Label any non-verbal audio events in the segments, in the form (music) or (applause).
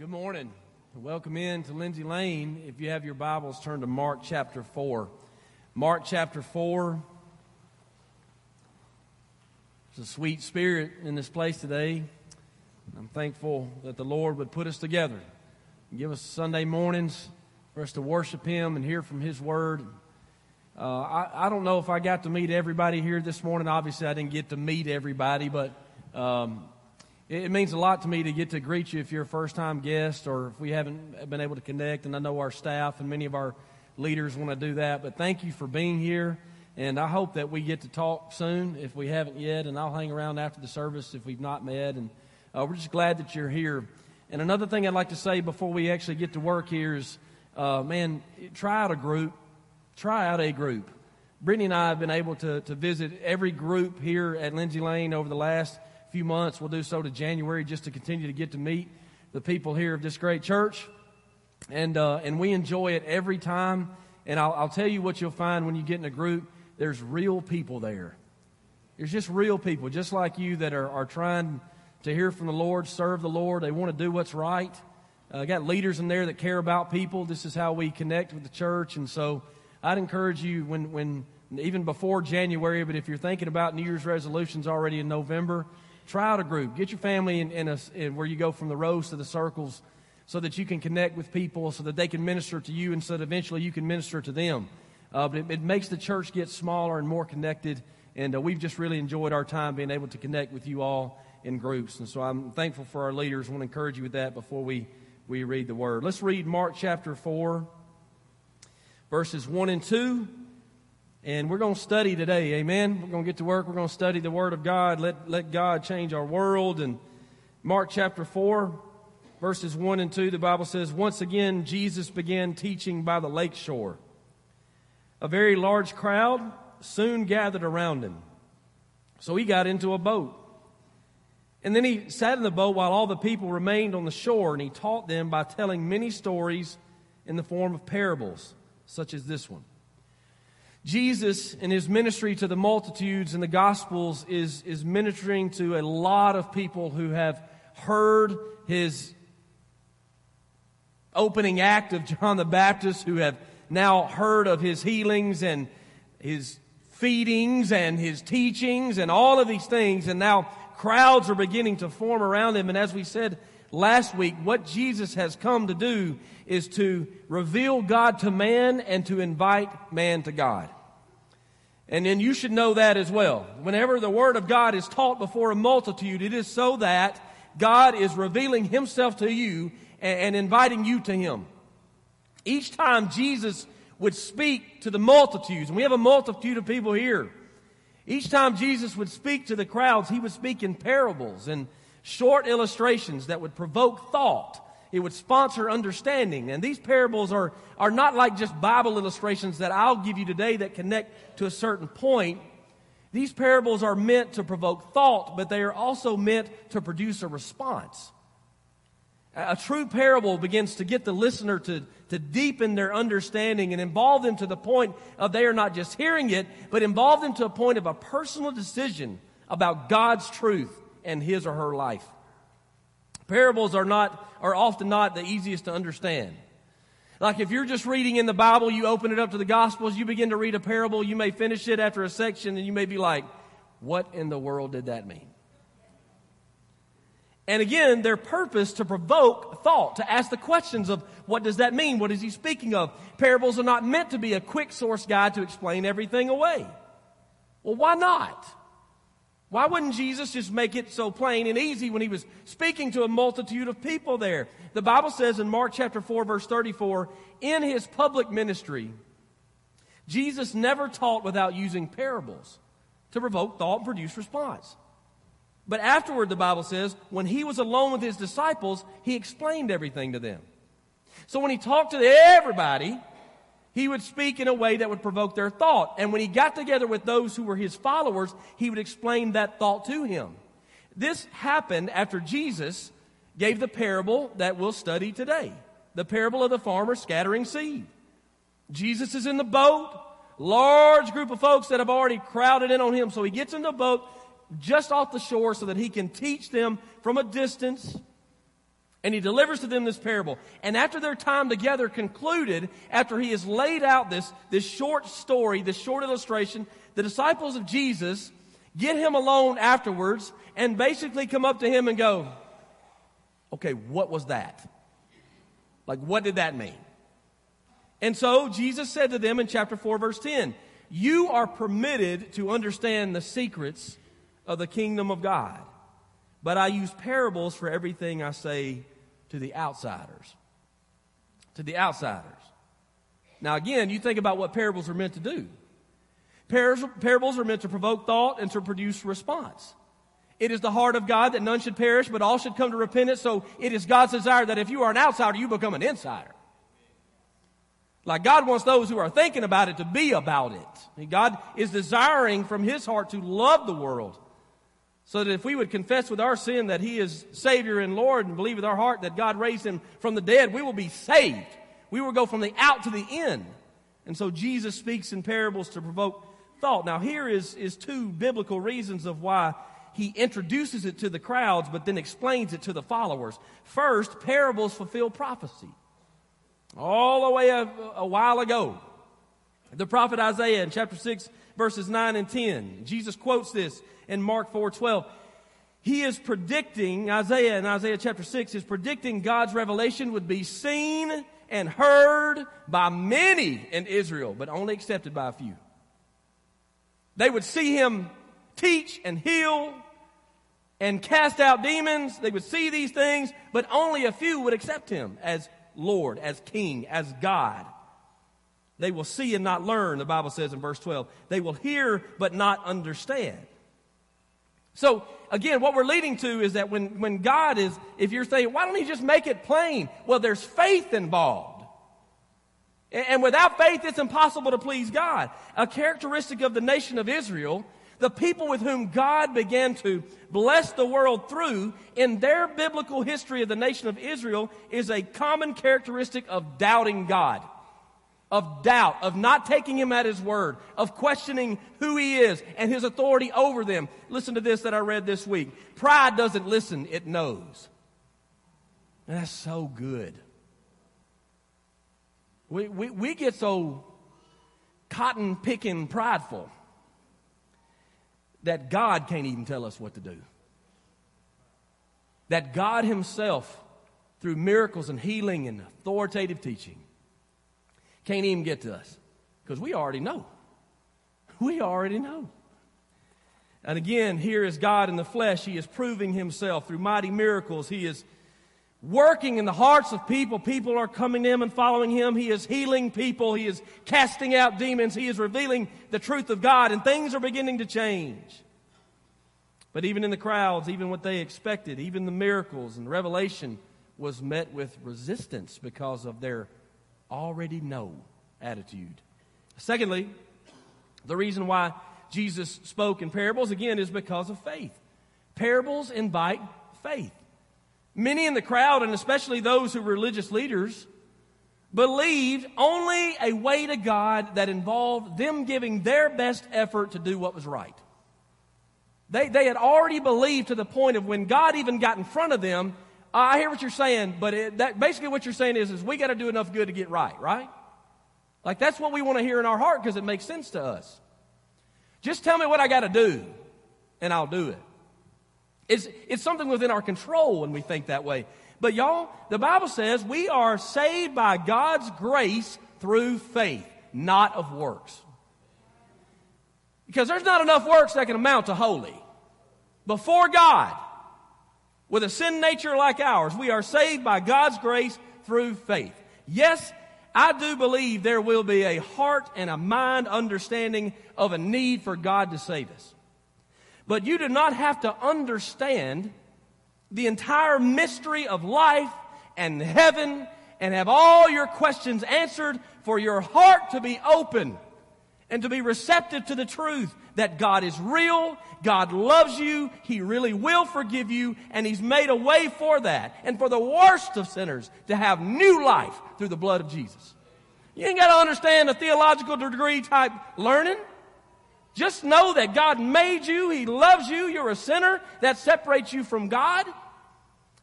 Good morning. Welcome in to Lindsay Lane. If you have your Bibles, turn to Mark chapter 4. Mark chapter 4. There's a sweet spirit in this place today. I'm thankful that the Lord would put us together and give us Sunday mornings for us to worship Him and hear from His Word. Uh, I, I, don't know if I got to meet everybody here this morning. Obviously, I didn't get to meet everybody, but um, it, means a lot to me to get to greet you if you're a first time guest or if we haven't been able to connect. And I know our staff and many of our leaders want to do that. But thank you for being here. And I hope that we get to talk soon if we haven't yet. And I'll hang around after the service if we've not met. And uh, we're just glad that you're here. And another thing I'd like to say before we actually get to work here is, uh, man, try out a group try out a group. Brittany and I have been able to, to visit every group here at Lindsay Lane over the last few months. We'll do so to January just to continue to get to meet the people here of this great church. And, uh, and we enjoy it every time. And I'll, I'll tell you what you'll find when you get in a group there's real people there. There's just real people, just like you, that are, are trying to hear from the Lord, serve the Lord. They want to do what's right. Uh, got leaders in there that care about people. This is how we connect with the church. And so I'd encourage you when, when, even before January, but if you're thinking about New Year's resolutions already in November, try out a group. Get your family in, in, a, in where you go from the rows to the circles so that you can connect with people, so that they can minister to you, and so that eventually you can minister to them. Uh, but it, it, makes the church get smaller and more connected, and uh, we've just really enjoyed our time being able to connect with you all in groups. And so I'm thankful for our leaders. I want to encourage you with that before we, we read the word. Let's read Mark chapter 4 verses 1 and 2. And we're going to study today. Amen. We're going to get to work. We're going to study the Word of God. Let, let God change our world. And Mark chapter 4, verses 1 and 2, the Bible says, Once again, Jesus began teaching by the lake shore. A very large crowd soon gathered around him. So he got into a boat. And then he sat in the boat while all the people remained on the shore, and he taught them by telling many stories in the form of parables such as this one. Jesus, in his ministry to the multitudes in the Gospels, is, is ministering to a lot of people who have heard his opening act of John the Baptist, who have now heard of his healings and his feedings and his teachings and all of these things. And now crowds are beginning to form around him. And as we said last week, what Jesus has come to do is to reveal God to man and to invite man to God. And then you should know that as well. Whenever the Word of God is taught before a multitude, it is so that God is revealing Himself to you and, inviting you to Him. Each time Jesus would speak to the multitudes, and we have a multitude of people here. Each time Jesus would speak to the crowds, He would speak in parables and short illustrations that would provoke thought. It would sponsor understanding. And these parables are, are not like just Bible illustrations that I'll give you today that connect to a certain point. These parables are meant to provoke thought, but they are also meant to produce a response. A true parable begins to get the listener to, to deepen their understanding and involve them to the point of they are not just hearing it, but involve them to a point of a personal decision about God's truth and his or her life. Parables are not, are often not the easiest to understand. Like if you're just reading in the Bible, you open it up to the Gospels, you begin to read a parable, you may finish it after a section, and you may be like, what in the world did that mean? And again, their purpose to provoke thought, to ask the questions of what does that mean? What is he speaking of? Parables are not meant to be a quick source guide to explain everything away. Well, why not? Why wouldn't Jesus just make it so plain and easy when he was speaking to a multitude of people there? The Bible says in Mark chapter 4 verse 34, in his public ministry, Jesus never taught without using parables to provoke thought and produce response. But afterward, the Bible says, when he was alone with his disciples, he explained everything to them. So when he talked to everybody, he would speak in a way that would provoke their thought. And when he got together with those who were his followers, he would explain that thought to him. This happened after Jesus gave the parable that we'll study today. The parable of the farmer scattering seed. Jesus is in the boat, large group of folks that have already crowded in on him. So he gets in the boat just off the shore so that he can teach them from a distance And he delivers to them this parable. And after their time together concluded, after he has laid out this, this short story, this short illustration, the disciples of Jesus get him alone afterwards and basically come up to him and go, okay, what was that? Like, what did that mean? And so Jesus said to them in chapter 4, verse 10, You are permitted to understand the secrets of the kingdom of God, but I use parables for everything I say to the outsiders. To the outsiders. Now, again, you think about what parables are meant to do. Parables are meant to provoke thought and to produce response. It is the heart of God that none should perish, but all should come to repentance. So it is God's desire that if you are an outsider, you become an insider. Like God wants those who are thinking about it to be about it. God is desiring from His heart to love the world. So that if we would confess with our sin that He is Savior and Lord and believe with our heart that God raised Him from the dead, we will be saved. We will go from the out to the in. And so Jesus speaks in parables to provoke thought. Now here is, is two biblical reasons of why he introduces it to the crowds, but then explains it to the followers. First, parables fulfill prophecy. All the way a, a while ago, the prophet Isaiah in chapter 6, verses 9 and 10, Jesus quotes this in Mark 4 12. He is predicting, Isaiah in Isaiah chapter 6 is predicting God's revelation would be seen and heard by many in Israel, but only accepted by a few. They would see him teach and heal and cast out demons. They would see these things, but only a few would accept him as Lord, as King, as God. They will see and not learn, the Bible says in verse 12. They will hear but not understand. So, again, what we're leading to is that when, when God is, if you're saying, why don't He just make it plain? Well, there's faith involved. And, and without faith, it's impossible to please God. A characteristic of the nation of Israel the people with whom God began to bless the world through in their biblical history of the nation of Israel is a common characteristic of doubting God. Of doubt, of not taking him at his word, of questioning who he is and his authority over them. Listen to this that I read this week. Pride doesn't listen, it knows. And that's so good. We, we, we get so cotton picking prideful that God can't even tell us what to do. That God Himself, through miracles and healing and authoritative teaching, can't even get to us because we already know. We already know. And again, here is God in the flesh. He is proving Himself through mighty miracles. He is working in the hearts of people. People are coming to him and following him. He is healing people. He is casting out demons. He is revealing the truth of God, and things are beginning to change. But even in the crowds, even what they expected, even the miracles and revelation was met with resistance because of their already know attitude. Secondly, the reason why Jesus spoke in parables, again, is because of faith. Parables invite faith. Many in the crowd, and especially those who were religious leaders, believed only a way to God that involved them giving their best effort to do what was right. They, they had already believed to the point of when God even got in front of them, I hear what you're saying, but it, that, basically what you're saying is, is we got to do enough good to get right, right? Like that's what we want to hear in our heart because it makes sense to us. Just tell me what I got to do, and I'll do it. It's, it's something within our control when we think that way. But y'all, the Bible says we are saved by God's grace through faith, not of works. Because there's not enough works that can amount to holy. Before God, with a sin nature like ours, we are saved by God's grace through faith. Yes, I do believe there will be a heart and a mind understanding of a need for God to save us. But you do not have to understand the entire mystery of life and heaven and have all your questions answered for your heart to be open and to be receptive to the truth that God is real, God loves you, He really will forgive you, and He's made a way for that and for the worst of sinners to have new life through the blood of Jesus. You ain't got to understand a theological degree type learning. Just know that God made you. He loves you. You're a sinner. That separates you from God.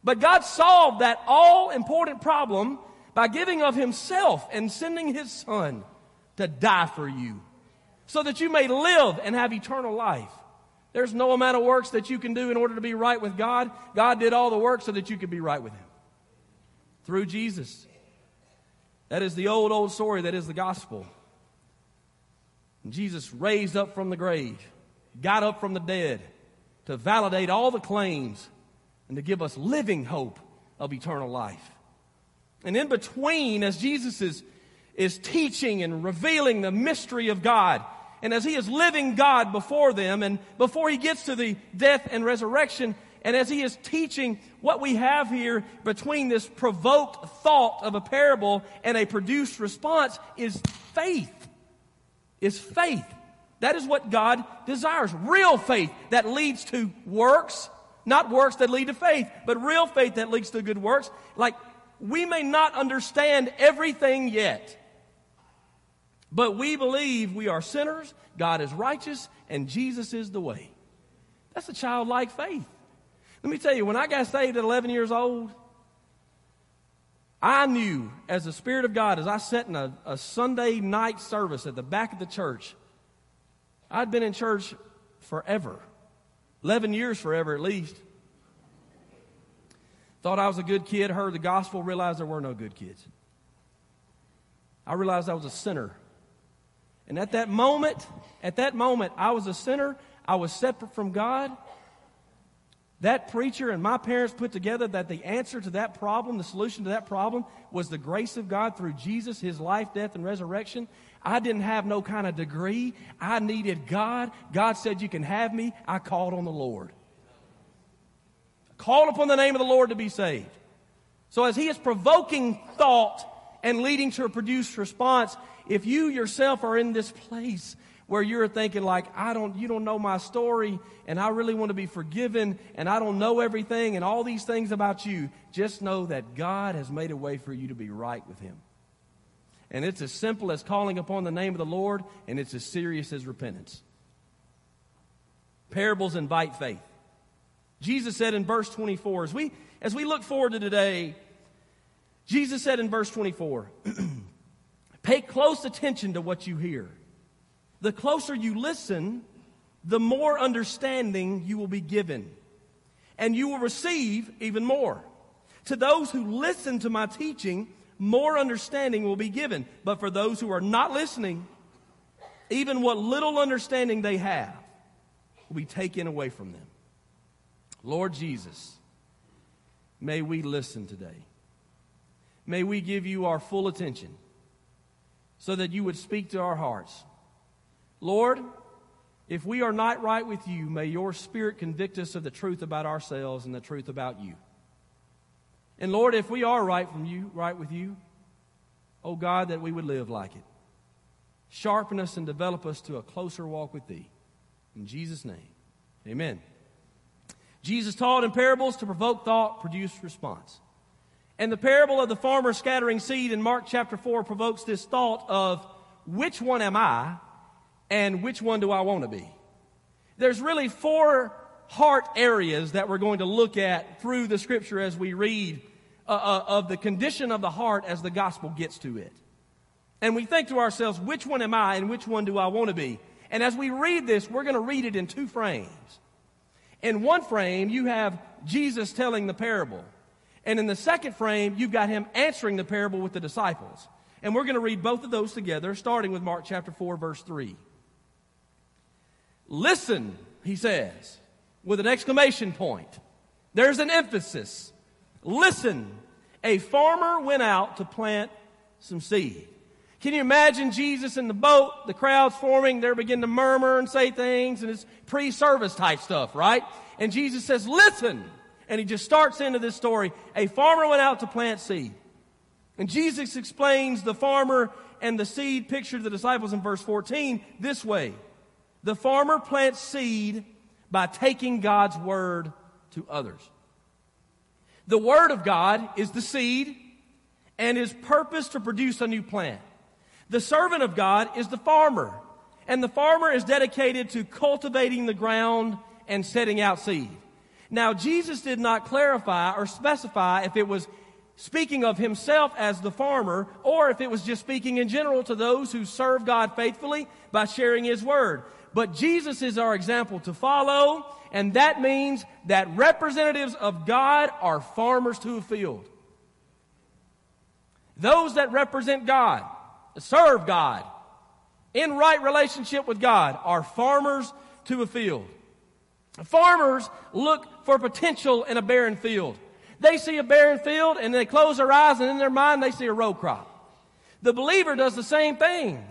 But God solved that all important problem by giving of Himself and sending His Son to die for you so that you may live and have eternal life. There's no amount of works that you can do in order to be right with God. God did all the work so that you could be right with Him through Jesus. That is the old, old story. That is the gospel. And Jesus raised up from the grave, got up from the dead to validate all the claims and to give us living hope of eternal life. And in between, as Jesus is, is teaching and revealing the mystery of God, and as he is living God before them, and before he gets to the death and resurrection, and as he is teaching what we have here between this provoked thought of a parable and a produced response is faith. Is faith. That is what God desires. Real faith that leads to works, not works that lead to faith, but real faith that leads to good works. Like, we may not understand everything yet. But we believe we are sinners, God is righteous, and Jesus is the way. That's a childlike faith. Let me tell you, when I got saved at 11 years old, I knew as the Spirit of God, as I sat in a, a Sunday night service at the back of the church, I'd been in church forever 11 years forever at least. Thought I was a good kid, heard the gospel, realized there were no good kids. I realized I was a sinner and at that moment, at that moment, I was a sinner. I was separate from God. That preacher and my parents put together that the answer to that problem, the solution to that problem, was the grace of God through Jesus, His life, death, and resurrection. I didn't have no kind of degree. I needed God. God said, You can have me. I called on the Lord. Called upon the name of the Lord to be saved. So as He is provoking thought and leading to a produced response, if you yourself are in this place where you're thinking like, I don't, you don't know my story and I really want to be forgiven and I don't know everything and all these things about you, just know that God has made a way for you to be right with Him. And it's as simple as calling upon the name of the Lord and it's as serious as repentance. Parables invite faith. Jesus said in verse 24, as we, as we look forward to today, Jesus said in verse 24, (clears throat) Pay close attention to what you hear. The closer you listen, the more understanding you will be given. And you will receive even more. To those who listen to my teaching, more understanding will be given. But for those who are not listening, even what little understanding they have will be taken away from them. Lord Jesus, may we listen today. May we give you our full attention so that you would speak to our hearts. Lord, if we are not right with you, may your Spirit convict us of the truth about ourselves and the truth about you. And Lord, if we are right from you, right with you, oh God, that we would live like it. Sharpen us and develop us to a closer walk with thee. In Jesus' name, amen. Jesus taught in parables to provoke thought, produce response. And the parable of the farmer scattering seed in Mark chapter 4 provokes this thought of which one am I and which one do I want to be? There's really four heart areas that we're going to look at through the scripture as we read uh, uh, of the condition of the heart as the gospel gets to it. And we think to ourselves, which one am I and which one do I want to be? And as we read this, we're going to read it in two frames. In one frame, you have Jesus telling the parable. And in the second frame, you've got him answering the parable with the disciples. And we're going to read both of those together, starting with Mark chapter 4, verse 3. Listen, he says, with an exclamation point. There's an emphasis. Listen, a farmer went out to plant some seed. Can you imagine Jesus in the boat, the crowd's forming, they're beginning to murmur and say things, and it's pre-service type stuff, right? And Jesus says, listen, and he just starts into this story. A farmer went out to plant seed. And Jesus explains the farmer and the seed picture to the disciples in verse 14 this way. The farmer plants seed by taking God's word to others. The word of God is the seed and is purpose to produce a new plant. The servant of God is the farmer, and the farmer is dedicated to cultivating the ground and setting out seed. Now, Jesus did not clarify or specify if it was speaking of himself as the farmer or if it was just speaking in general to those who serve God faithfully by sharing his word. But Jesus is our example to follow, and that means that representatives of God are farmers to a field. Those that represent God, serve God, in right relationship with God, are farmers to a field. Farmers look for potential in a barren field. They see a barren field and they close their eyes and in their mind they see a row crop. The believer does the same thing.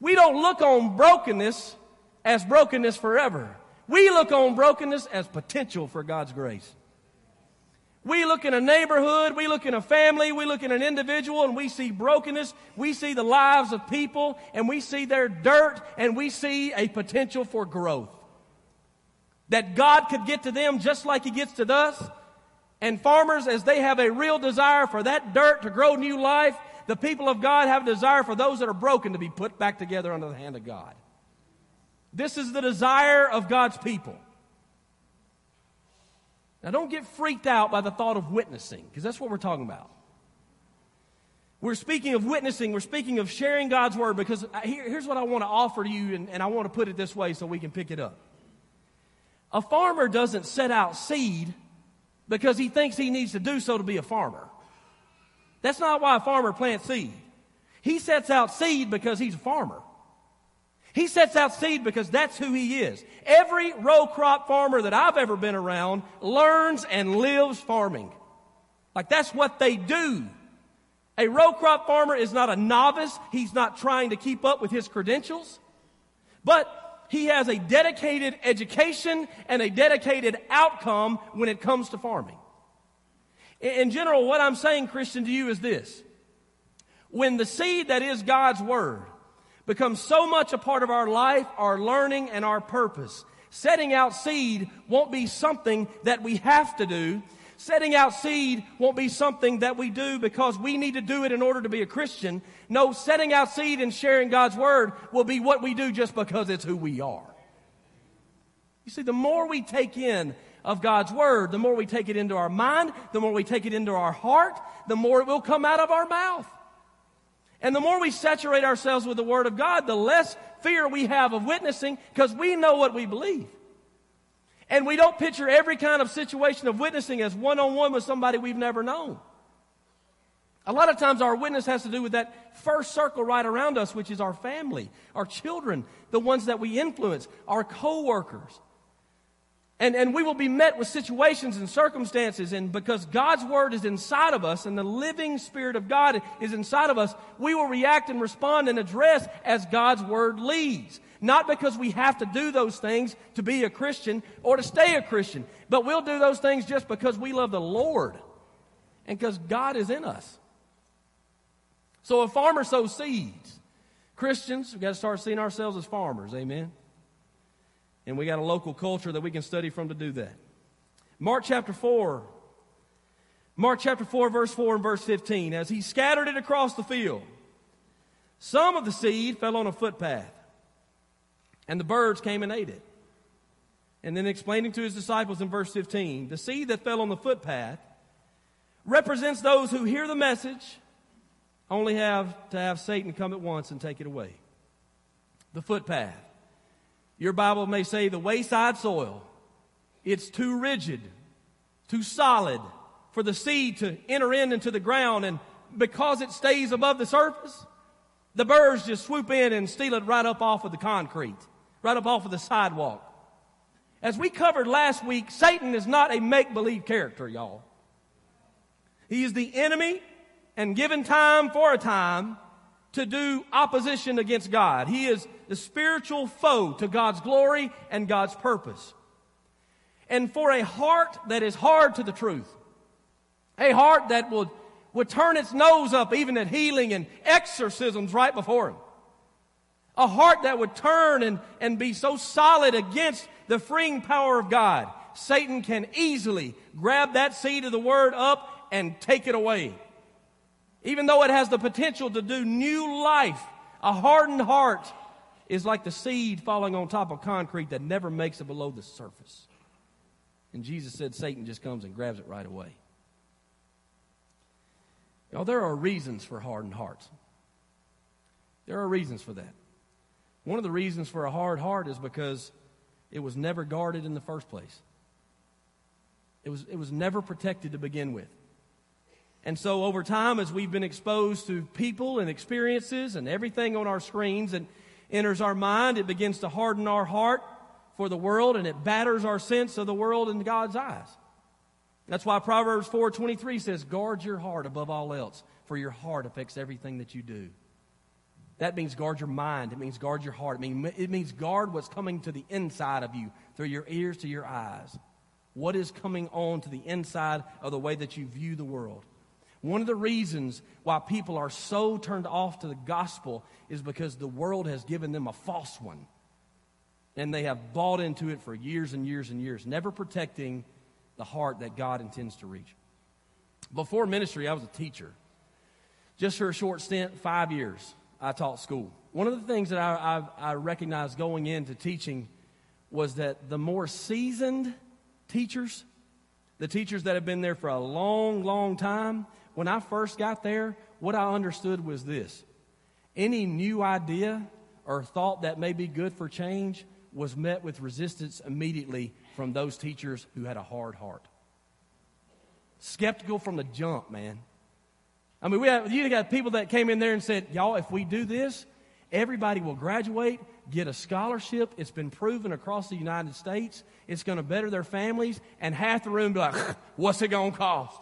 We don't look on brokenness as brokenness forever. We look on brokenness as potential for God's grace. We look in a neighborhood, we look in a family, we look in an individual, and we see brokenness. We see the lives of people, and we see their dirt, and we see a potential for growth. That God could get to them just like He gets to us. And farmers, as they have a real desire for that dirt to grow new life, the people of God have a desire for those that are broken to be put back together under the hand of God. This is the desire of God's people. Now, don't get freaked out by the thought of witnessing, because that's what we're talking about. We're speaking of witnessing, we're speaking of sharing God's word, because here, here's what I want to offer to you, and, and I want to put it this way so we can pick it up. A farmer doesn't set out seed because he thinks he needs to do so to be a farmer. That's not why a farmer plants seed. He sets out seed because he's a farmer. He sets out seed because that's who he is. Every row crop farmer that I've ever been around learns and lives farming. Like that's what they do. A row crop farmer is not a novice. He's not trying to keep up with his credentials. But he has a dedicated education and a dedicated outcome when it comes to farming. In general, what I'm saying, Christian, to you is this. When the seed that is God's Word becomes so much a part of our life, our learning, and our purpose. Setting out seed won't be something that we have to do. Setting out seed won't be something that we do because we need to do it in order to be a Christian. No, setting out seed and sharing God's Word will be what we do just because it's who we are. You see, the more we take in of God's Word, the more we take it into our mind, the more we take it into our heart, the more it will come out of our mouth. And the more we saturate ourselves with the Word of God, the less fear we have of witnessing because we know what we believe. And we don't picture every kind of situation of witnessing as one on one with somebody we've never known. A lot of times our witness has to do with that first circle right around us, which is our family, our children, the ones that we influence, our coworkers, and, and we will be met with situations and circumstances, and because God's Word is inside of us and the living Spirit of God is inside of us, we will react and respond and address as God's Word leads. Not because we have to do those things to be a Christian or to stay a Christian, but we'll do those things just because we love the Lord and because God is in us. So a farmer sows seeds. Christians, we've got to start seeing ourselves as farmers. Amen. And we got a local culture that we can study from to do that. Mark chapter 4. Mark chapter 4, verse 4 and verse 15. As he scattered it across the field, some of the seed fell on a footpath, and the birds came and ate it. And then explaining to his disciples in verse 15, the seed that fell on the footpath represents those who hear the message, only have to have Satan come at once and take it away. The footpath. Your Bible may say the wayside soil. It's too rigid, too solid for the seed to enter in into the ground. And because it stays above the surface, the birds just swoop in and steal it right up off of the concrete, right up off of the sidewalk. As we covered last week, Satan is not a make believe character, y'all. He is the enemy and given time for a time to do opposition against God. He is the spiritual foe to God's glory and God's purpose. And for a heart that is hard to the truth, a heart that would, would turn its nose up even at healing and exorcisms right before him, a heart that would turn and, and be so solid against the freeing power of God, Satan can easily grab that seed of the word up and take it away even though it has the potential to do new life, a hardened heart is like the seed falling on top of concrete that never makes it below the surface. And Jesus said Satan just comes and grabs it right away. Y'all, there are reasons for hardened hearts. There are reasons for that. One of the reasons for a hard heart is because it was never guarded in the first place. It was, it was never protected to begin with. And so, over time, as we've been exposed to people and experiences and everything on our screens and enters our mind, it begins to harden our heart for the world and it batters our sense of the world in God's eyes. That's why Proverbs 4:23 says, "Guard your heart above all else, for your heart affects everything that you do." That means guard your mind. It means guard your heart. It means guard what's coming to the inside of you through your ears to your eyes. What is coming on to the inside of the way that you view the world? One of the reasons why people are so turned off to the gospel is because the world has given them a false one. And they have bought into it for years and years and years, never protecting the heart that God intends to reach. Before ministry, I was a teacher. Just for a short stint, five years, I taught school. One of the things that I, I, I recognized going into teaching was that the more seasoned teachers, the teachers that have been there for a long, long time, when I first got there, what I understood was this any new idea or thought that may be good for change was met with resistance immediately from those teachers who had a hard heart. Skeptical from the jump, man. I mean, we have, you got people that came in there and said, y'all, if we do this, everybody will graduate, get a scholarship. It's been proven across the United States. It's going to better their families. And half the room be like, (laughs) what's it going to cost?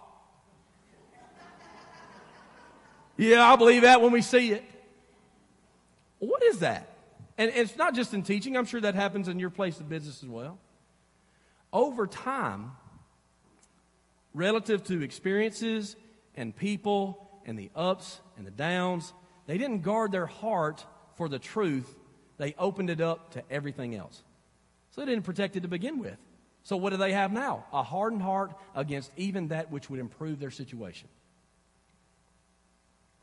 Yeah, I believe that when we see it. What is that? And it's not just in teaching. I'm sure that happens in your place of business as well over time, relative to experiences and people and the ups and the downs, they didn't guard their heart for the truth. They opened it up to everything else. So they didn't protect it to begin with. So what do they have now? A hardened heart against even that which would improve their situation.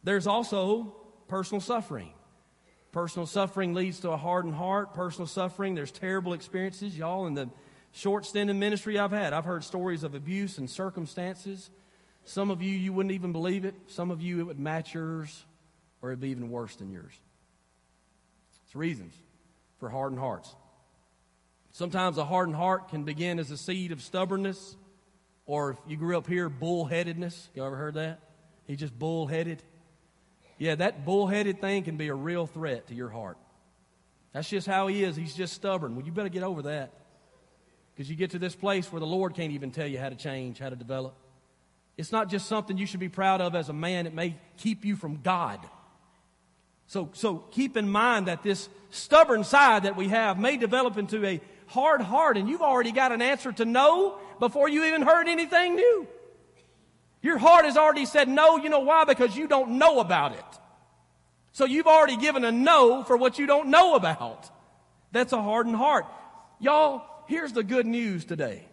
There's also personal suffering. Personal suffering leads to a hardened heart. Personal suffering, there's terrible experiences. Y'all in the short stint in ministry I've had, I've heard stories of abuse and circumstances. Some of you, you wouldn't even believe it. Some of you, it would match yours or it'd be even worse than yours. It's reasons for hardened hearts. Sometimes a hardened heart can begin as a seed of stubbornness, or if you grew up here, bullheadedness. You ever heard that? He's just bullheaded. Yeah, that bullheaded thing can be a real threat to your heart. That's just how he is. He's just stubborn. Well, you better get over that. Because you get to this place where the Lord can't even tell you how to change, how to develop. It's not just something you should be proud of as a man, it may keep you from God. So, so keep in mind that this stubborn side that we have may develop into a hard heart, and you've already got an answer to no before you even heard anything new. Your heart has already said no. You know why? Because you don't know about it. So you've already given a no for what you don't know about. That's a hardened heart. Y'all, here's the good news today.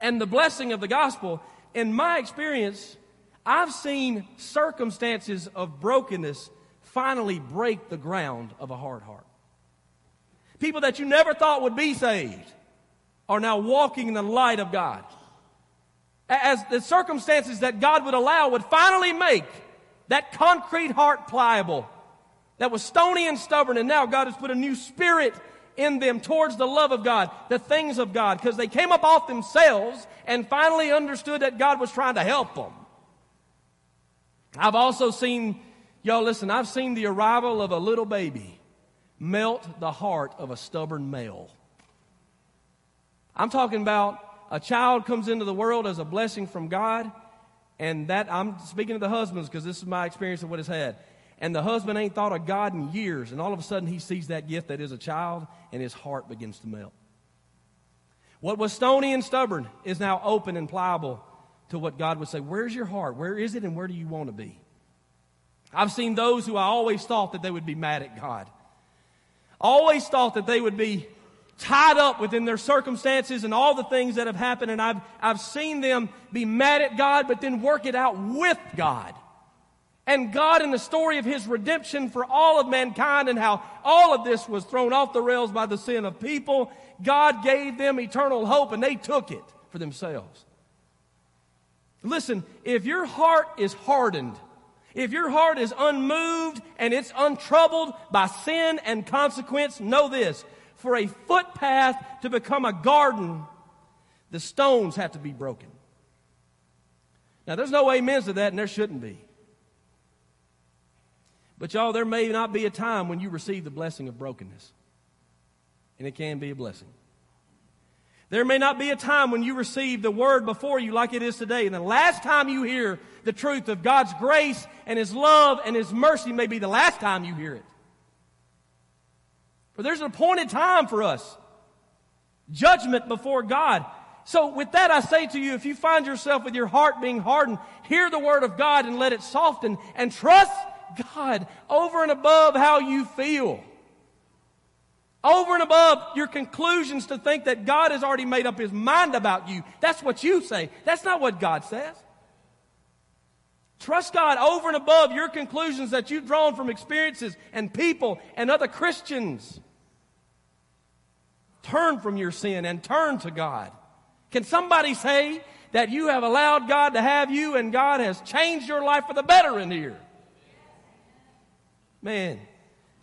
And the blessing of the gospel, in my experience, I've seen circumstances of brokenness finally break the ground of a hard heart. People that you never thought would be saved are now walking in the light of God. As the circumstances that God would allow would finally make that concrete heart pliable, that was stony and stubborn, and now God has put a new spirit in them towards the love of God, the things of God, because they came up off themselves and finally understood that God was trying to help them. I've also seen, y'all listen, I've seen the arrival of a little baby melt the heart of a stubborn male. I'm talking about a child comes into the world as a blessing from God, and that I'm speaking to the husbands because this is my experience of what it's had and the husband ain't thought of God in years, and all of a sudden he sees that gift that is a child, and his heart begins to melt. What was stony and stubborn is now open and pliable to what God would say. Where's your heart? Where is it, and where do you want to be? I've seen those who I always thought that they would be mad at God. Always thought that they would be tied up within their circumstances and all the things that have happened, and I've, I've seen them be mad at God, but then work it out with God and God in the story of his redemption for all of mankind and how all of this was thrown off the rails by the sin of people, God gave them eternal hope and they took it. for themselves. Listen, if your heart is hardened, if your heart is unmoved and it's untroubled by sin and consequence, know this. For a footpath to become a garden, the stones have to be broken. Now, there's no amens to that, and there shouldn't be. But, y'all, there may not be a time when you receive the blessing of brokenness. And it can be a blessing. There may not be a time when you receive the word before you like it is today. And the last time you hear the truth of God's grace and His love and His mercy may be the last time you hear it. For there's an appointed time for us. Judgment before God. So with that I say to you, if you find yourself with your heart being hardened, hear the word of God and let it soften and trust God over and above how you feel. Over and above your conclusions to think that God has already made up his mind about you. That's what you say. That's not what God says. Trust God over and above your conclusions that you've drawn from experiences and people and other Christians. Turn from your sin and turn to God. Can somebody say that you have allowed God to have you and God has changed your life for the better in here? Man,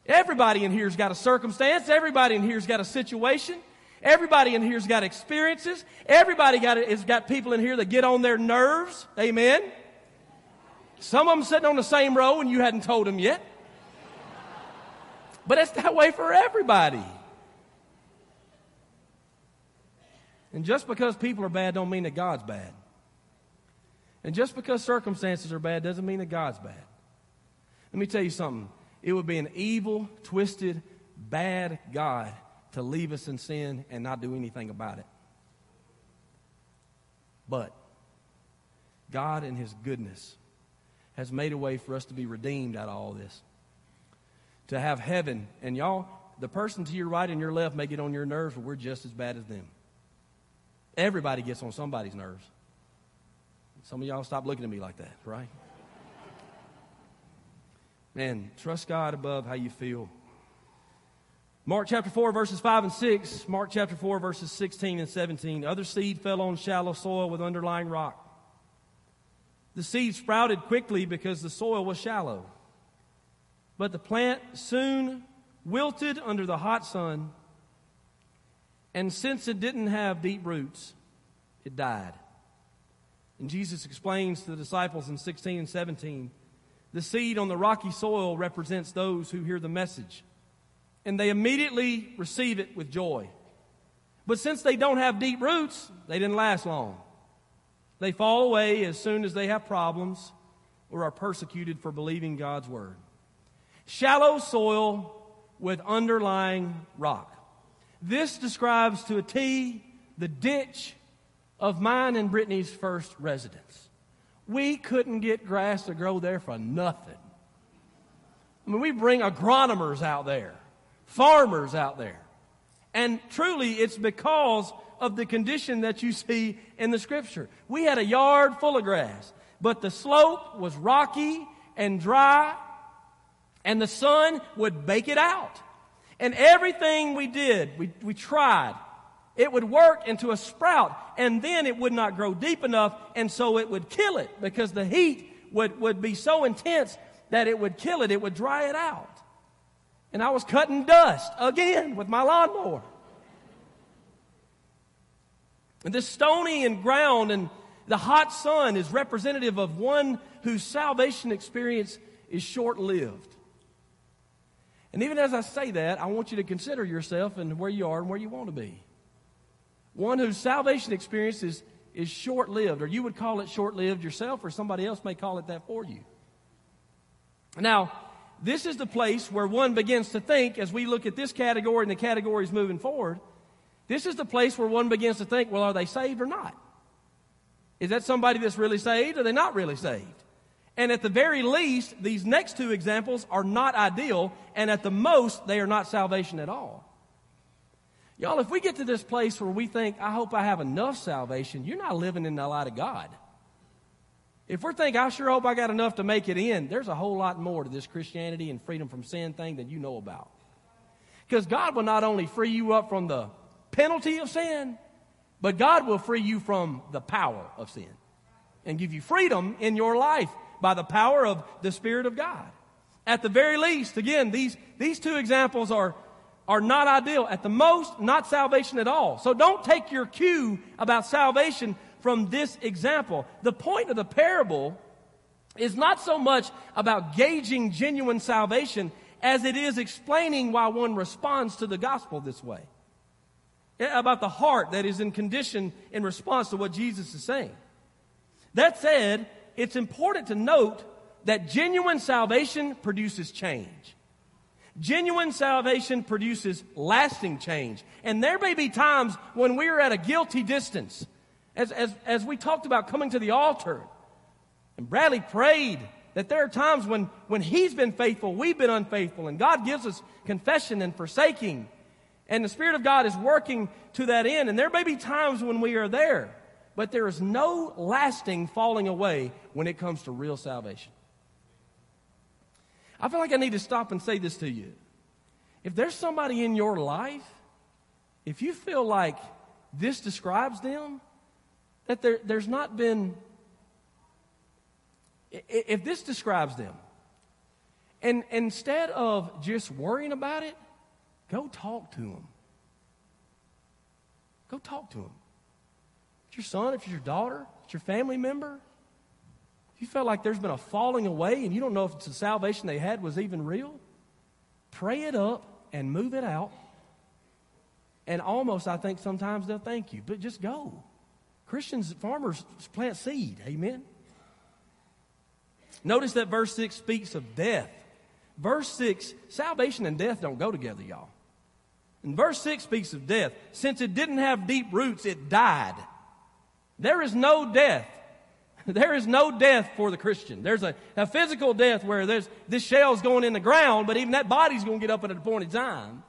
everybody in here's got a circumstance. Everybody in here's got a situation. Everybody in here's got experiences. Everybody got has got people in here that get on their nerves. Amen. Some of them sitting on the same row and you hadn't told them yet. But it's that way for everybody. And just because people are bad don't mean that God's bad. And just because circumstances are bad doesn't mean that God's bad. Let me tell you something. It would be an evil, twisted, bad God to leave us in sin and not do anything about it. But God, in His goodness, has made a way for us to be redeemed out of all this. To have heaven. And y'all, the person to your right and your left may get on your nerves, but we're just as bad as them. Everybody gets on somebody's nerves. Some of y'all stop looking at me like that, right? Man, trust God above how you feel. Mark chapter 4, verses 5 and 6. Mark chapter 4, verses 16 and 17. Other seed fell on shallow soil with underlying rock. The seed sprouted quickly because the soil was shallow. But the plant soon wilted under the hot sun, and since it didn't have deep roots, it died. And Jesus explains to the disciples in 16 and 17 the seed on the rocky soil represents those who hear the message, and they immediately receive it with joy. But since they don't have deep roots, they didn't last long. They fall away as soon as they have problems or are persecuted for believing God's word. Shallow soil with underlying rock. This describes to a T the ditch of mine and Brittany's first residence. We couldn't get grass to grow there for nothing. I mean, we bring agronomers out there, farmers out there. And truly, it's because of the condition that you see in the scripture. We had a yard full of grass, but the slope was rocky and dry, and the sun would bake it out. And everything we did, we, we tried it would work into a sprout, and then it would not grow deep enough, and so it would kill it because the heat would, would be so intense that it would kill it, it would dry it out. And I was cutting dust again with my lawnmower. And this stony and ground and the hot sun is representative of one whose salvation experience is short lived. And even as I say that, I want you to consider yourself and where you are and where you want to be. One whose salvation experience is, is short lived, or you would call it short lived yourself, or somebody else may call it that for you. Now, this is the place where one begins to think, as we look at this category and the categories moving forward, this is the place where one begins to think, well, are they saved or not? Is that somebody that's really saved or are they not really saved? And at the very least, these next two examples are not ideal, and at the most, they are not salvation at all. Y'all, if we get to this place where we think, I hope I have enough salvation, you're not living in the light of God. If we're thinking, I sure hope I got enough to make it in, there's a whole lot more to this Christianity and freedom from sin thing than you know about. Because God will not only free you up from the penalty of sin, But God will free you from the power of sin and give you freedom in your life by the power of the Spirit of God. At the very least, again, these, these two examples are, are not ideal. At the most, not salvation at all. So don't take your cue about salvation from this example. The point of the parable is not so much about gauging genuine salvation as it is explaining why one responds to the gospel this way. About the heart that is in condition in response to what Jesus is saying. That said, it's important to note that genuine salvation produces change. Genuine salvation produces lasting change. And there may be times when we are at a guilty distance. As, as, as we talked about coming to the altar, and Bradley prayed that there are times when, when he's been faithful, we've been unfaithful, and God gives us confession and forsaking. And the Spirit of God is working to that end. And there may be times when we are there, but there is no lasting falling away when it comes to real salvation. I feel like I need to stop and say this to you. If there's somebody in your life, if you feel like this describes them, that there, there's not been, if this describes them, and instead of just worrying about it, go talk to them. Go talk to them. It's your son, if it's your daughter, it's your family member, if you felt like there's been a falling away and you don't know if the salvation they had was even real, pray it up and move it out. And almost, I think sometimes they'll thank you, but just go. Christians, farmers plant seed. Amen. Notice that verse 6 speaks of death. Verse 6, salvation and death don't go together, y'all. And verse 6 speaks of death. Since it didn't have deep roots, it died. There is no death (laughs) there is no death for the Christian. There's a, a physical death where there's, this shell's going in the ground, but even that body's going to get up at a appointed time.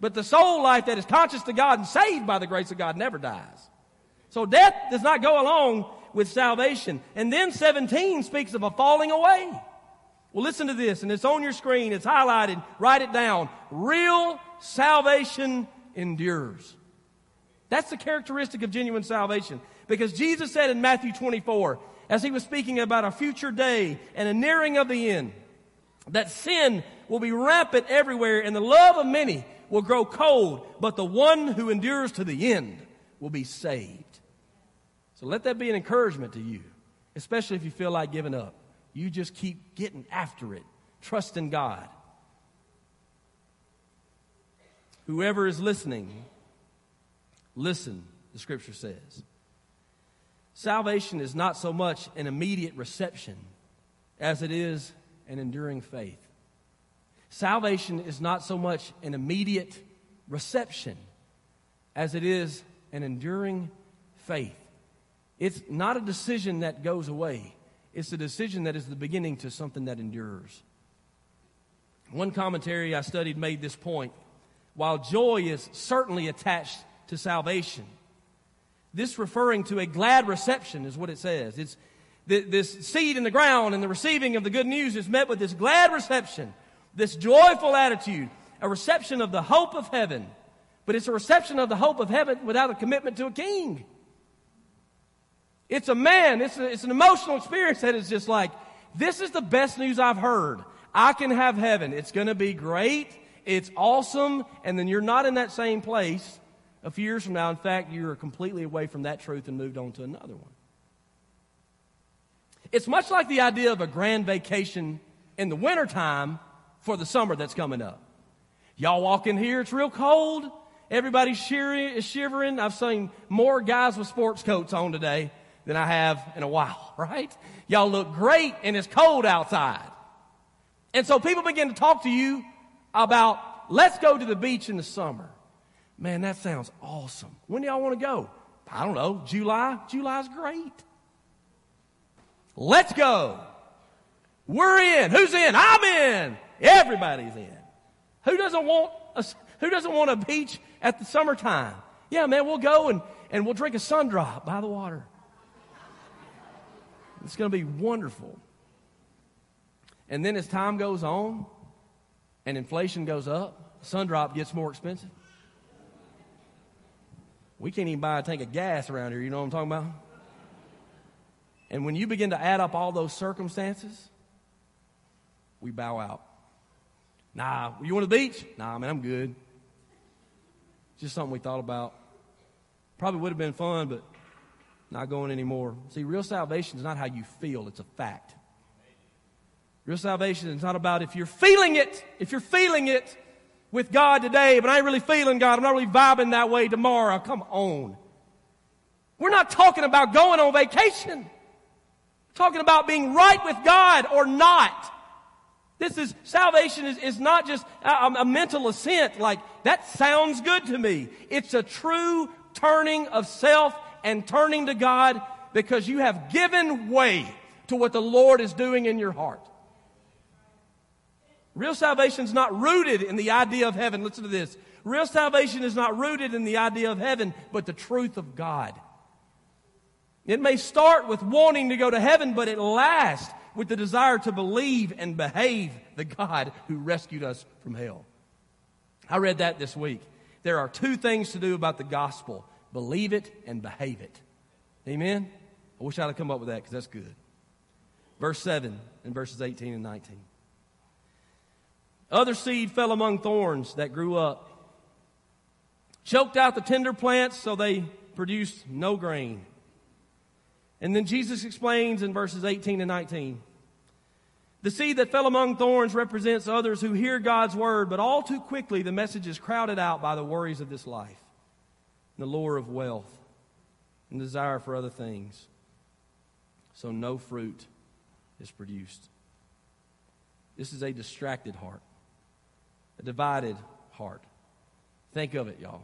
But the soul life that is conscious to God and saved by the grace of God never dies. So death does not go along with salvation. And then 17 speaks of a falling away. Well, listen to this, and it's on your screen, it's highlighted, write it down. Real salvation endures. That's the characteristic of genuine salvation. Because Jesus said in Matthew 24, as he was speaking about a future day and a nearing of the end, that sin will be rampant everywhere and the love of many will grow cold, but the one who endures to the end will be saved. So let that be an encouragement to you, especially if you feel like giving up. You just keep getting after it. Trust in God. Whoever is listening, listen, the scripture says. Salvation is not so much an immediate reception as it is an enduring faith. Salvation is not so much an immediate reception as it is an enduring faith. It's not a decision that goes away, it's a decision that is the beginning to something that endures. One commentary I studied made this point. While joy is certainly attached to salvation, this referring to a glad reception is what it says. It's this seed in the ground and the receiving of the good news is met with this glad reception, this joyful attitude, a reception of the hope of heaven. But it's a reception of the hope of heaven without a commitment to a king. It's a man, it's, a, it's an emotional experience that is just like, this is the best news I've heard. I can have heaven. It's going to be great. It's awesome. And then you're not in that same place a few years from now, in fact, you're completely away from that truth and moved on to another one. It's much like the idea of a grand vacation in the wintertime for the summer that's coming up. Y'all walk in here, it's real cold. Everybody's shivering. I've seen more guys with sports coats on today than I have in a while, (laughs) right? Y'all look great and it's cold outside. And so people begin to talk to you about let's go to the beach in the summer. Man, that sounds awesome. When do y'all want to go? I don't know. July? July's great. Let's go. We're in. Who's in? I'm in. Everybody's in. Who doesn't want a, who doesn't want a beach at the summertime? Yeah, man, we'll go and, and we'll drink a sun drop by the water. It's going to be wonderful. And then as time goes on and inflation goes up, sun drop gets more expensive. We can't even buy a tank of gas around here. You know what I'm talking about? And when you begin to add up all those circumstances, we bow out. Nah, you want the beach? Nah, man, I'm good. Just something we thought about. Probably would have been fun, but not going anymore. See, real salvation is not how you feel, it's a fact. Real salvation is not about if you're feeling it, if you're feeling it with God today, but I ain't really feeling God, I'm not really vibing that way tomorrow. Come on. We're not talking about going on vacation. We're talking about being right with God or not. This is salvation is, is not just a, a mental assent like that sounds good to me. It's a true turning of self and turning to God because you have given way to what the Lord is doing in your heart. Real salvation is not rooted in the idea of heaven. Listen to this. Real salvation is not rooted in the idea of heaven, but the truth of God. It may start with wanting to go to heaven, but it lasts with the desire to believe and behave the God who rescued us from hell. I read that this week. There are two things to do about the gospel believe it and behave it. Amen? I wish I'd have come up with that because that's good. Verse 7 and verses 18 and 19. Other seed fell among thorns that grew up, choked out the tender plants so they produced no grain. And then Jesus explains in verses 18 and 19. The seed that fell among thorns represents others who hear God's word, but all too quickly the message is crowded out by the worries of this life, the lure of wealth, and desire for other things. So no fruit is produced. This is a distracted heart, divided heart. Think of it, y'all.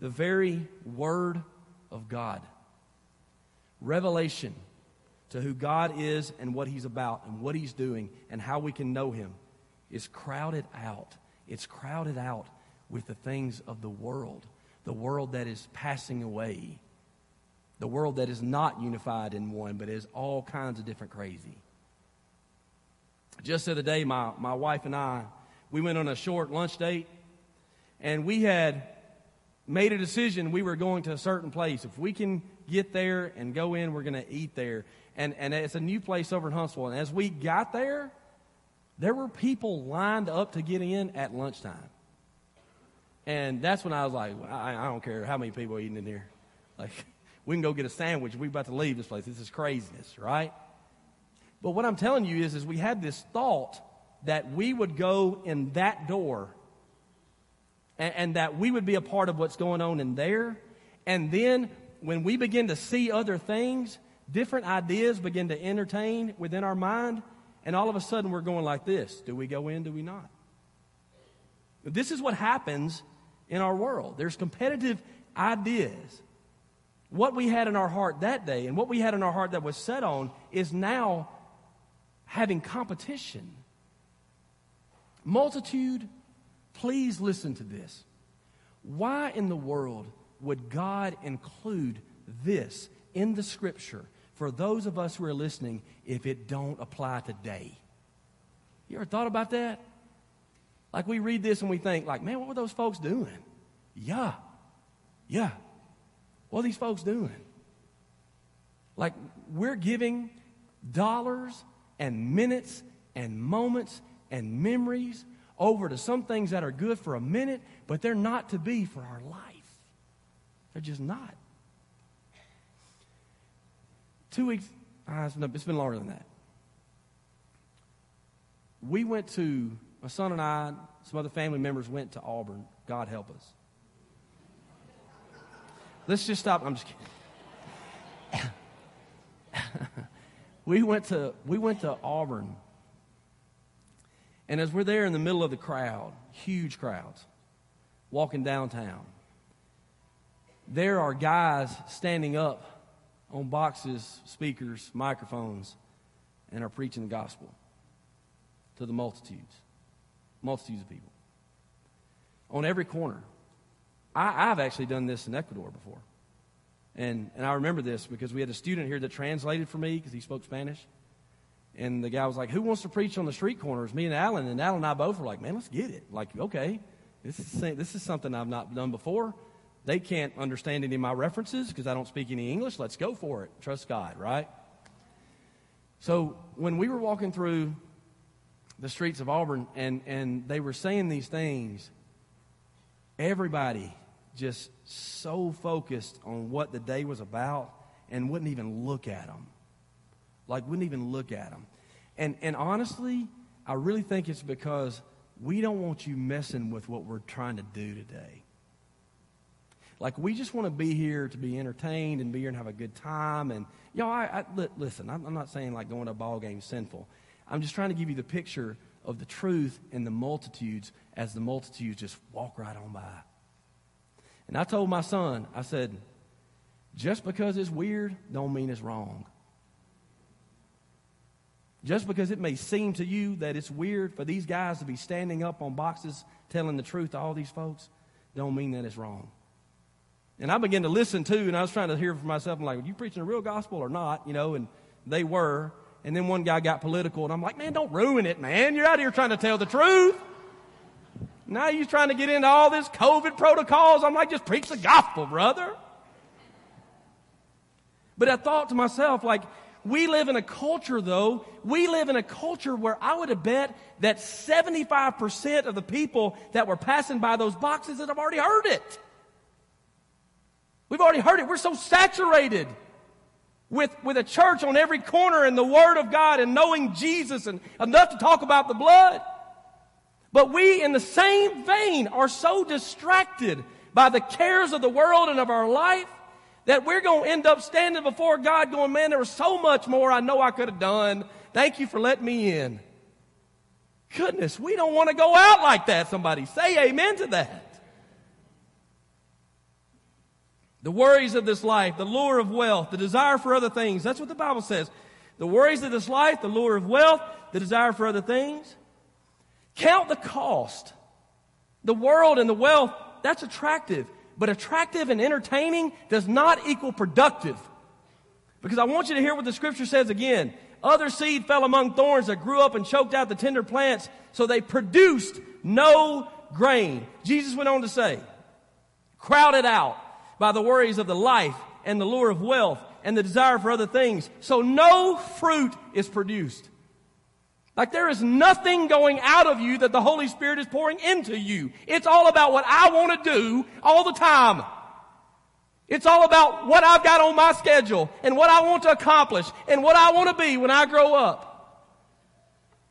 The very word of God revelation to who God is and what He's about and what He's doing and how we can know Him is crowded out. It's crowded out with the things of the world, the world that is passing away, the world that is not unified in one, but is all kinds of different crazy. Just the other day, my, my wife and I, we went on a short lunch date, and we had made a decision we were going to a certain place. If we can get there and go in. We're going to eat there. And, and it's a new place over in Huntsville. And as we got there, there were people lined up to get in at lunchtime. And that's when I was like, I, I don't care how many people are eating in here. Like, (laughs) we can go get a sandwich. We're about to leave this place. This is craziness, right? But what I'm telling you is, is we had this thought that we would go in that door and, and that we would be a part of what's going on in there. And then when we begin to see other things, different ideas begin to entertain within our mind, and all of a sudden we're going like this Do we go in? Do we not? This is what happens in our world. There's competitive ideas. What we had in our heart that day and what we had in our heart that was set on is now having competition. Multitude, please listen to this. Why in the world would God include this in the scripture for those of us who are listening if it don't apply today? You ever thought about that? Like we read this and we think, like, man, what were those folks doing? Yeah. Yeah. What are these folks doing? Like we're giving dollars and minutes and moments and memories over to some things that are good for a minute, but they're not to be for our life. They're just not. Two weeks, uh, it's been longer than that. We went to, my son and I, some other family members went to Auburn. God help us. Let's just stop. I'm just kidding. (coughs) we went to we went to Auburn. And as we're there in the middle of the crowd, huge crowds, walking downtown, there are guys standing up on boxes, speakers, microphones, and are preaching the gospel to the multitudes, multitudes of people. On every corner. I, have actually done this in Ecuador before. And, and I remember this because we had a student here that translated for me because he spoke Spanish. And the guy was like, Who wants to preach on the street corners? Me and Alan. And Alan and I both were like, Man, let's get it. Like, okay, this is, this is something I've not done before They can't understand any of my references because I don't speak any English. Let's go for it. Trust God, right? So when we were walking through the streets of Auburn and, and they were saying these things, everybody just so focused on what the day was about and wouldn't even look at them. Like, wouldn't even look at them. And, and honestly, I really think it's because we don't want you messing with what we're trying to do today. Like, we just want to be here to be entertained and be here and have a good time. And, y'all, I, I, listen, I'm, I'm not saying like going to a ball game is sinful. I'm just trying to give you the picture of the truth and the multitudes as the multitudes just walk right on by. And I told my son, I said, just because it's weird don't mean it's wrong. Just because it may seem to you that it's weird for these guys to be standing up on boxes telling the truth to all these folks, don't mean that it's wrong. And I began to listen too, and I was trying to hear for myself. I'm like, are you preaching a real gospel or not? You know, and they were. And then one guy got political, and I'm like, man, don't ruin it, man. You're out here trying to tell the truth. Now you're trying to get into all this COVID protocols. I'm like, just preach the gospel, brother. But I thought to myself, like, we live in a culture, though, we live in a culture where I would have bet that 75% of the people that were passing by those boxes that have already heard it. We've already heard it. We're so saturated with, with a church on every corner and the Word of God and knowing Jesus and enough to talk about the blood. But we, in the same vein, are so distracted by the cares of the world and of our life that we're going to end up standing before God going, man, there was so much more I know I could have done. Thank you for letting me in. Goodness, we don't want to go out like that. Somebody say amen to that. The worries of this life, the lure of wealth, the desire for other things. That's what the Bible says. The worries of this life, the lure of wealth, the desire for other things. Count the cost. The world and the wealth, that's attractive but attractive and entertaining does not equal productive. Because I want you to hear what the scripture says again. Other seed fell among thorns that grew up and choked out the tender plants, so they produced no grain. Jesus went on to say, crowded out by the worries of the life and the lure of wealth and the desire for other things, so no fruit is produced. Like there is nothing going out of you that the Holy Spirit is pouring into you. It's all about what I want to do all the time. It's all about what I've got on my schedule and what I want to accomplish and what I want to be when I grow up.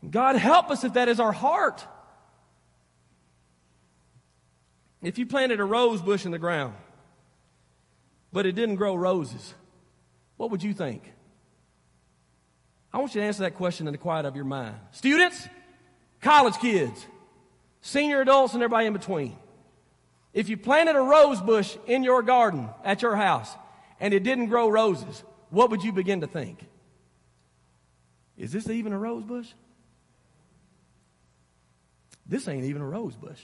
God help us if that is our heart. If you planted a rose bush in the ground, but it didn't grow roses, what would you think? I want you to answer that question in the quiet of your mind. Students, college kids, senior adults, and everybody in between. If you planted a rose bush in your garden at your house and it didn't grow roses, what would you begin to think? Is this even a rose bush? This ain't even a rose bush.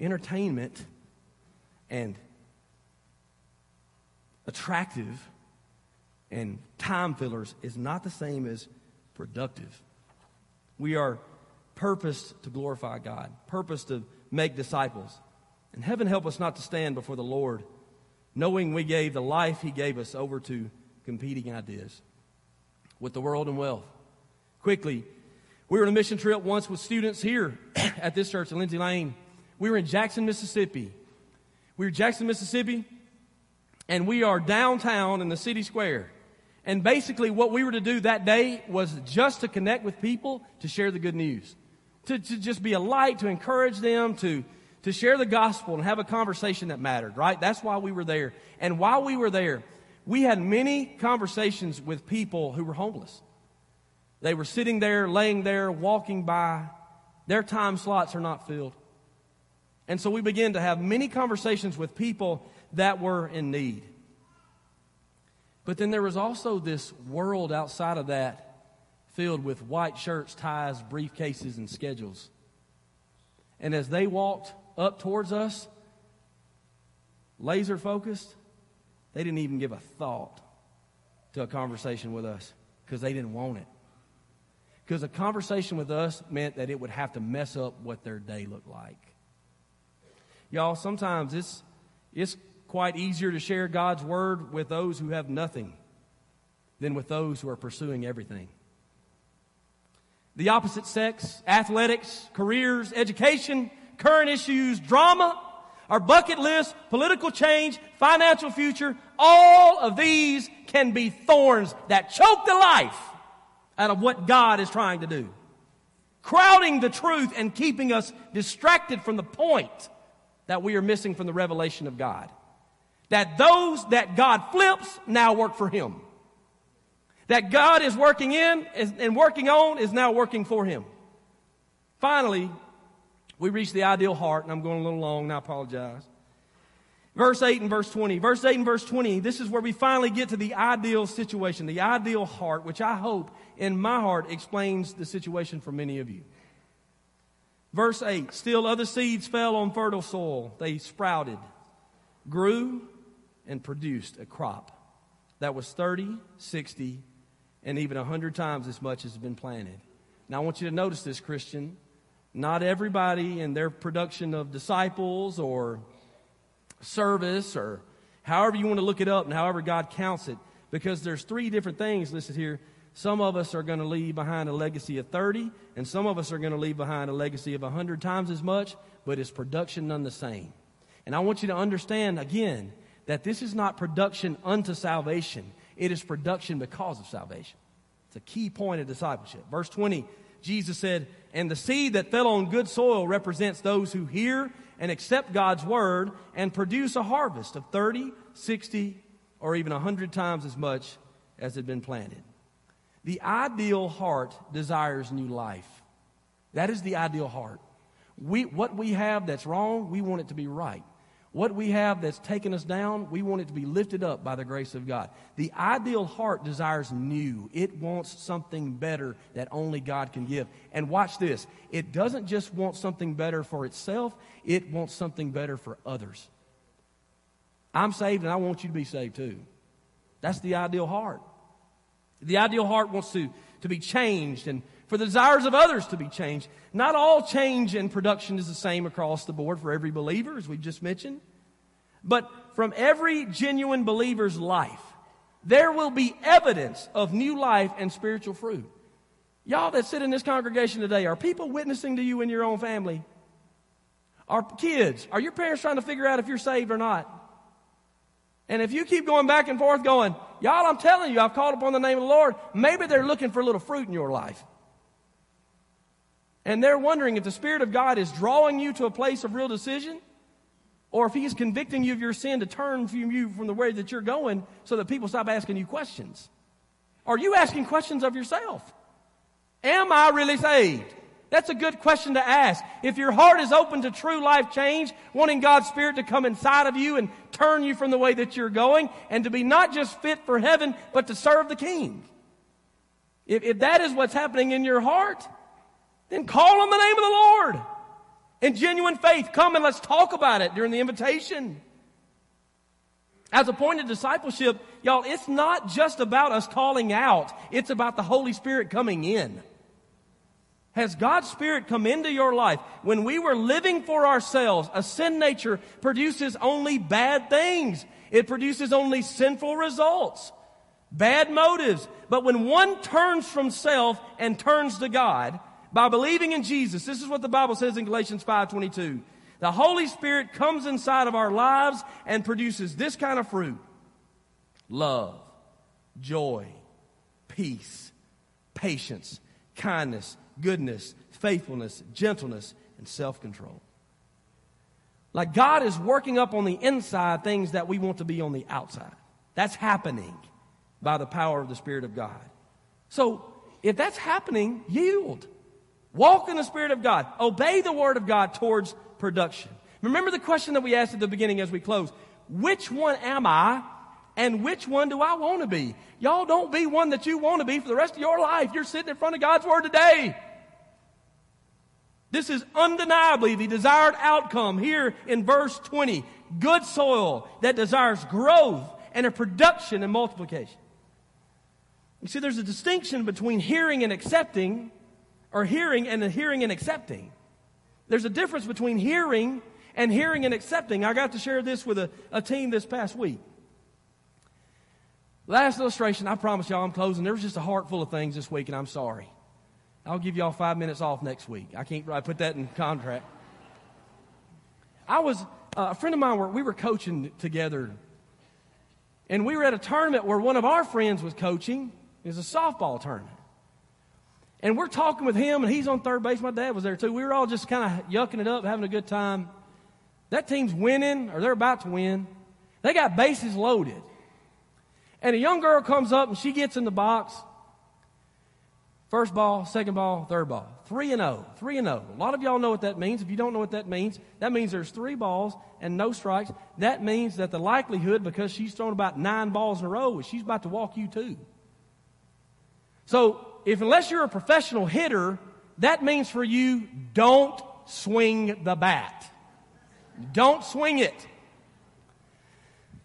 Entertainment and attractive and time fillers is not the same as productive. We are purposed to glorify God, purposed to make disciples. And heaven help us not to stand before the Lord knowing we gave the life He gave us over to competing ideas with the world and wealth. Quickly, we were on a mission trip once with students here (clears throat) at this church in Lindsay Lane. We were in Jackson, Mississippi. We were Jackson, Mississippi, and we are downtown in the city square. And basically, what we were to do that day was just to connect with people to share the good news, to, to just be a light, to encourage them, to, to share the gospel and have a conversation that mattered, right? That's why we were there. And while we were there, we had many conversations with people who were homeless. They were sitting there, laying there, walking by. Their time slots are not filled. And so we began to have many conversations with people that were in need. But then there was also this world outside of that filled with white shirts, ties, briefcases, and schedules. And as they walked up towards us, laser focused, they didn't even give a thought to a conversation with us because they didn't want it. Because a conversation with us meant that it would have to mess up what their day looked like. Y'all, sometimes it's, it's quite easier to share God's word with those who have nothing than with those who are pursuing everything. The opposite sex, athletics, careers, education, current issues, drama, our bucket list, political change, financial future, all of these can be thorns that choke the life out of what God is trying to do. Crowding the truth and keeping us distracted from the point that we are missing from the revelation of God. That those that God flips now work for Him. That God is working in and working on is now working for Him. Finally, we reach the ideal heart, and I'm going a little long, and I apologize. Verse 8 and verse 20. Verse 8 and verse 20, this is where we finally get to the ideal situation, the ideal heart, which I hope in my heart explains the situation for many of you. Verse 8 Still other seeds fell on fertile soil. They sprouted, grew, and produced a crop that was 30, 60, and even 100 times as much as has been planted. Now I want you to notice this, Christian. Not everybody in their production of disciples or service or however you want to look it up and however God counts it, because there's three different things listed here. Some of us are going to leave behind a legacy of 30, and some of us are going to leave behind a legacy of 100 times as much, but it's production none the same. And I want you to understand again that this is not production unto salvation, it is production because of salvation. It's a key point of discipleship. Verse 20 Jesus said, And the seed that fell on good soil represents those who hear and accept God's word and produce a harvest of 30, 60, or even 100 times as much as had been planted. The ideal heart desires new life. That is the ideal heart. We, what we have that's wrong, we want it to be right. What we have that's taken us down, we want it to be lifted up by the grace of God. The ideal heart desires new. It wants something better that only God can give. And watch this it doesn't just want something better for itself, it wants something better for others. I'm saved and I want you to be saved too. That's the ideal heart. The ideal heart wants to, to be changed and for the desires of others to be changed. Not all change in production is the same across the board for every believer, as we've just mentioned. But from every genuine believer's life, there will be evidence of new life and spiritual fruit. Y'all that sit in this congregation today, are people witnessing to you in your own family? Are kids, are your parents trying to figure out if you're saved or not? And if you keep going back and forth going, y'all, I'm telling you, I've called upon the name of the Lord, maybe they're looking for a little fruit in your life. And they're wondering if the Spirit of God is drawing you to a place of real decision or if He's convicting you of your sin to turn from you from the way that you're going so that people stop asking you questions. Are you asking questions of yourself? Am I really saved? That's a good question to ask. If your heart is open to true life change, wanting God's Spirit to come inside of you and turn you from the way that you're going, and to be not just fit for heaven, but to serve the King. If, if that is what's happening in your heart, then call on the name of the Lord. In genuine faith, come and let's talk about it during the invitation. As a point of discipleship, y'all, it's not just about us calling out, it's about the Holy Spirit coming in. Has God's Spirit come into your life? When we were living for ourselves, a sin nature produces only bad things. It produces only sinful results, bad motives. But when one turns from self and turns to God, by believing in Jesus. This is what the Bible says in Galatians 5:22. The Holy Spirit comes inside of our lives and produces this kind of fruit. Love, joy, peace, patience, kindness, goodness, faithfulness, gentleness, and self-control. Like God is working up on the inside things that we want to be on the outside. That's happening by the power of the Spirit of God. So, if that's happening, yield. Walk in the Spirit of God. Obey the Word of God towards production. Remember the question that we asked at the beginning as we close. Which one am I and which one do I want to be? Y'all don't be one that you want to be for the rest of your life. You're sitting in front of God's Word today. This is undeniably the desired outcome here in verse 20. Good soil that desires growth and a production and multiplication. You see, there's a distinction between hearing and accepting or hearing and hearing and accepting. There's a difference between hearing and hearing and accepting. I got to share this with a, a team this past week. Last illustration, I promise y'all I'm closing. There was just a heart full of things this week, and I'm sorry. I'll give y'all five minutes off next week. I can't I put that in contract. I was, uh, a friend of mine, we were coaching together, and we were at a tournament where one of our friends was coaching. It was a softball tournament. And we're talking with him, and he's on third base. My dad was there too. We were all just kind of yucking it up, having a good time. That team's winning, or they're about to win. They got bases loaded. And a young girl comes up and she gets in the box. First ball, second ball, third ball. 3 and 0. 3 and 0. A lot of y'all know what that means. If you don't know what that means, that means there's three balls and no strikes. That means that the likelihood, because she's thrown about nine balls in a row, is she's about to walk you too. So, if unless you're a professional hitter, that means for you, don't swing the bat. Don't swing it.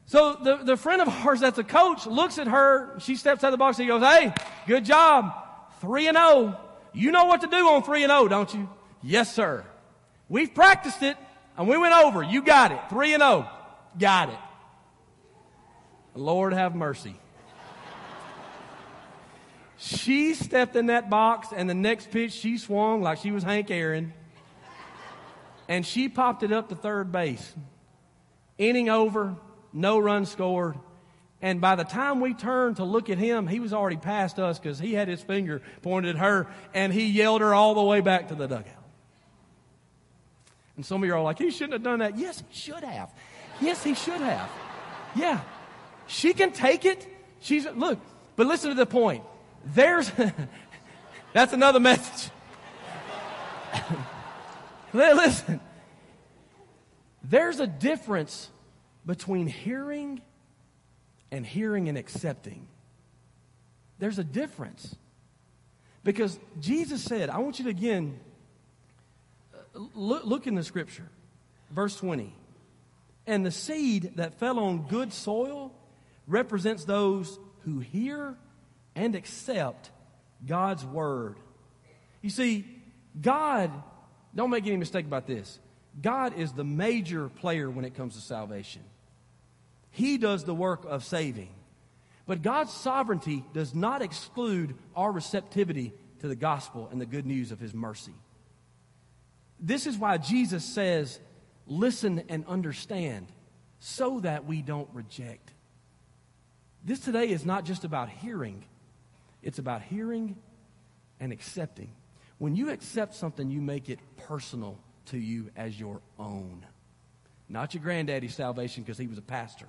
So the, the friend of ours that's a coach looks at her. She steps out of the box. And he goes, Hey, good job. 3 and 0. You know what to do on 3 and 0, don't you? Yes, sir. We've practiced it and we went over. You got it. 3 and 0. Got it. Lord have mercy. She stepped in that box, and the next pitch she swung like she was Hank Aaron, and she popped it up to third base. Inning over, no run scored. And by the time we turned to look at him, he was already past us because he had his finger pointed at her and he yelled her all the way back to the dugout. And some of you are like, he shouldn't have done that. Yes, he should have. Yes, he should have. Yeah. She can take it. She's, look, but listen to the point. There's, (laughs) that's another message. (coughs) listen, there's a difference between hearing and hearing and accepting. There's a difference. Because Jesus said, I want you to again look, look in the scripture, verse 20. And the seed that fell on good soil represents those who hear and accept God's word. You see, God, don't make any mistake about this. God is the major player when it comes to salvation. He does the work of saving. But God's sovereignty does not exclude our receptivity to the gospel and the good news of His mercy. This is why Jesus says, listen and understand, so that we don't reject. This today is not just about hearing, it's about hearing and accepting. When you accept something, you make it personal to you as your own. Not your granddaddy's salvation because he was a pastor.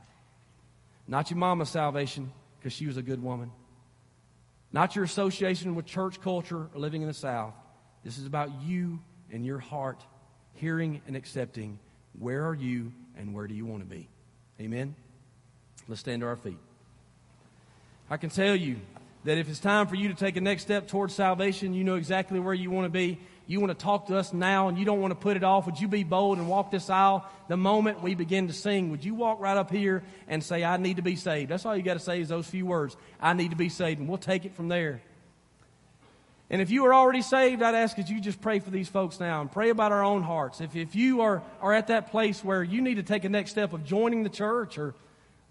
Not your mama's salvation because she was a good woman. Not your association with church culture or living in the South. This is about you and your heart hearing and accepting where are you and where do you want to be. Amen? Let's stand to our feet. I can tell you that if it's time for you to take a next step towards salvation, you know exactly where you want to be you want to talk to us now and you don't want to put it off, would you be bold and walk this aisle the moment we begin to sing? Would you walk right up here and say, I need to be saved? That's all you got to say is those few words. I need to be saved. And we'll take it from there. And if you are already saved, I'd ask that you just pray for these folks now and pray about our own hearts. If, if you are, are at that place where you need to take a next step of joining the church or,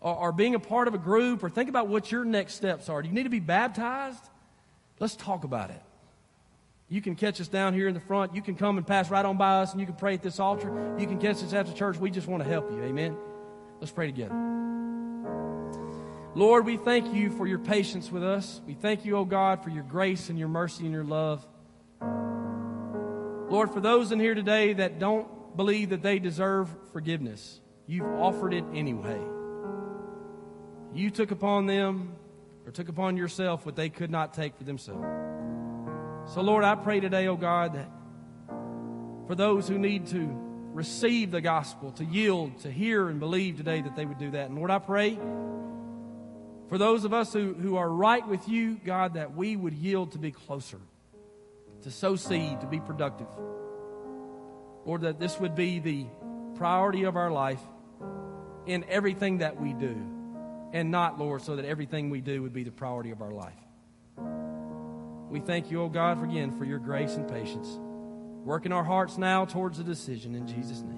or, or being a part of a group or think about what your next steps are, do you need to be baptized? Let's talk about it. You can catch us down here in the front. You can come and pass right on by us and you can pray at this altar. You can catch us after church. We just want to help you. Amen. Let's pray together. Lord, we thank you for your patience with us. We thank you, O oh God, for your grace and your mercy and your love. Lord, for those in here today that don't believe that they deserve forgiveness, you've offered it anyway. You took upon them or took upon yourself what they could not take for themselves. So, Lord, I pray today, oh God, that for those who need to receive the gospel, to yield, to hear and believe today, that they would do that. And Lord, I pray for those of us who, who are right with you, God, that we would yield to be closer, to sow seed, to be productive. Lord, that this would be the priority of our life in everything that we do, and not, Lord, so that everything we do would be the priority of our life. We thank you, O oh God, again for your grace and patience. Work in our hearts now towards a decision in Jesus' name.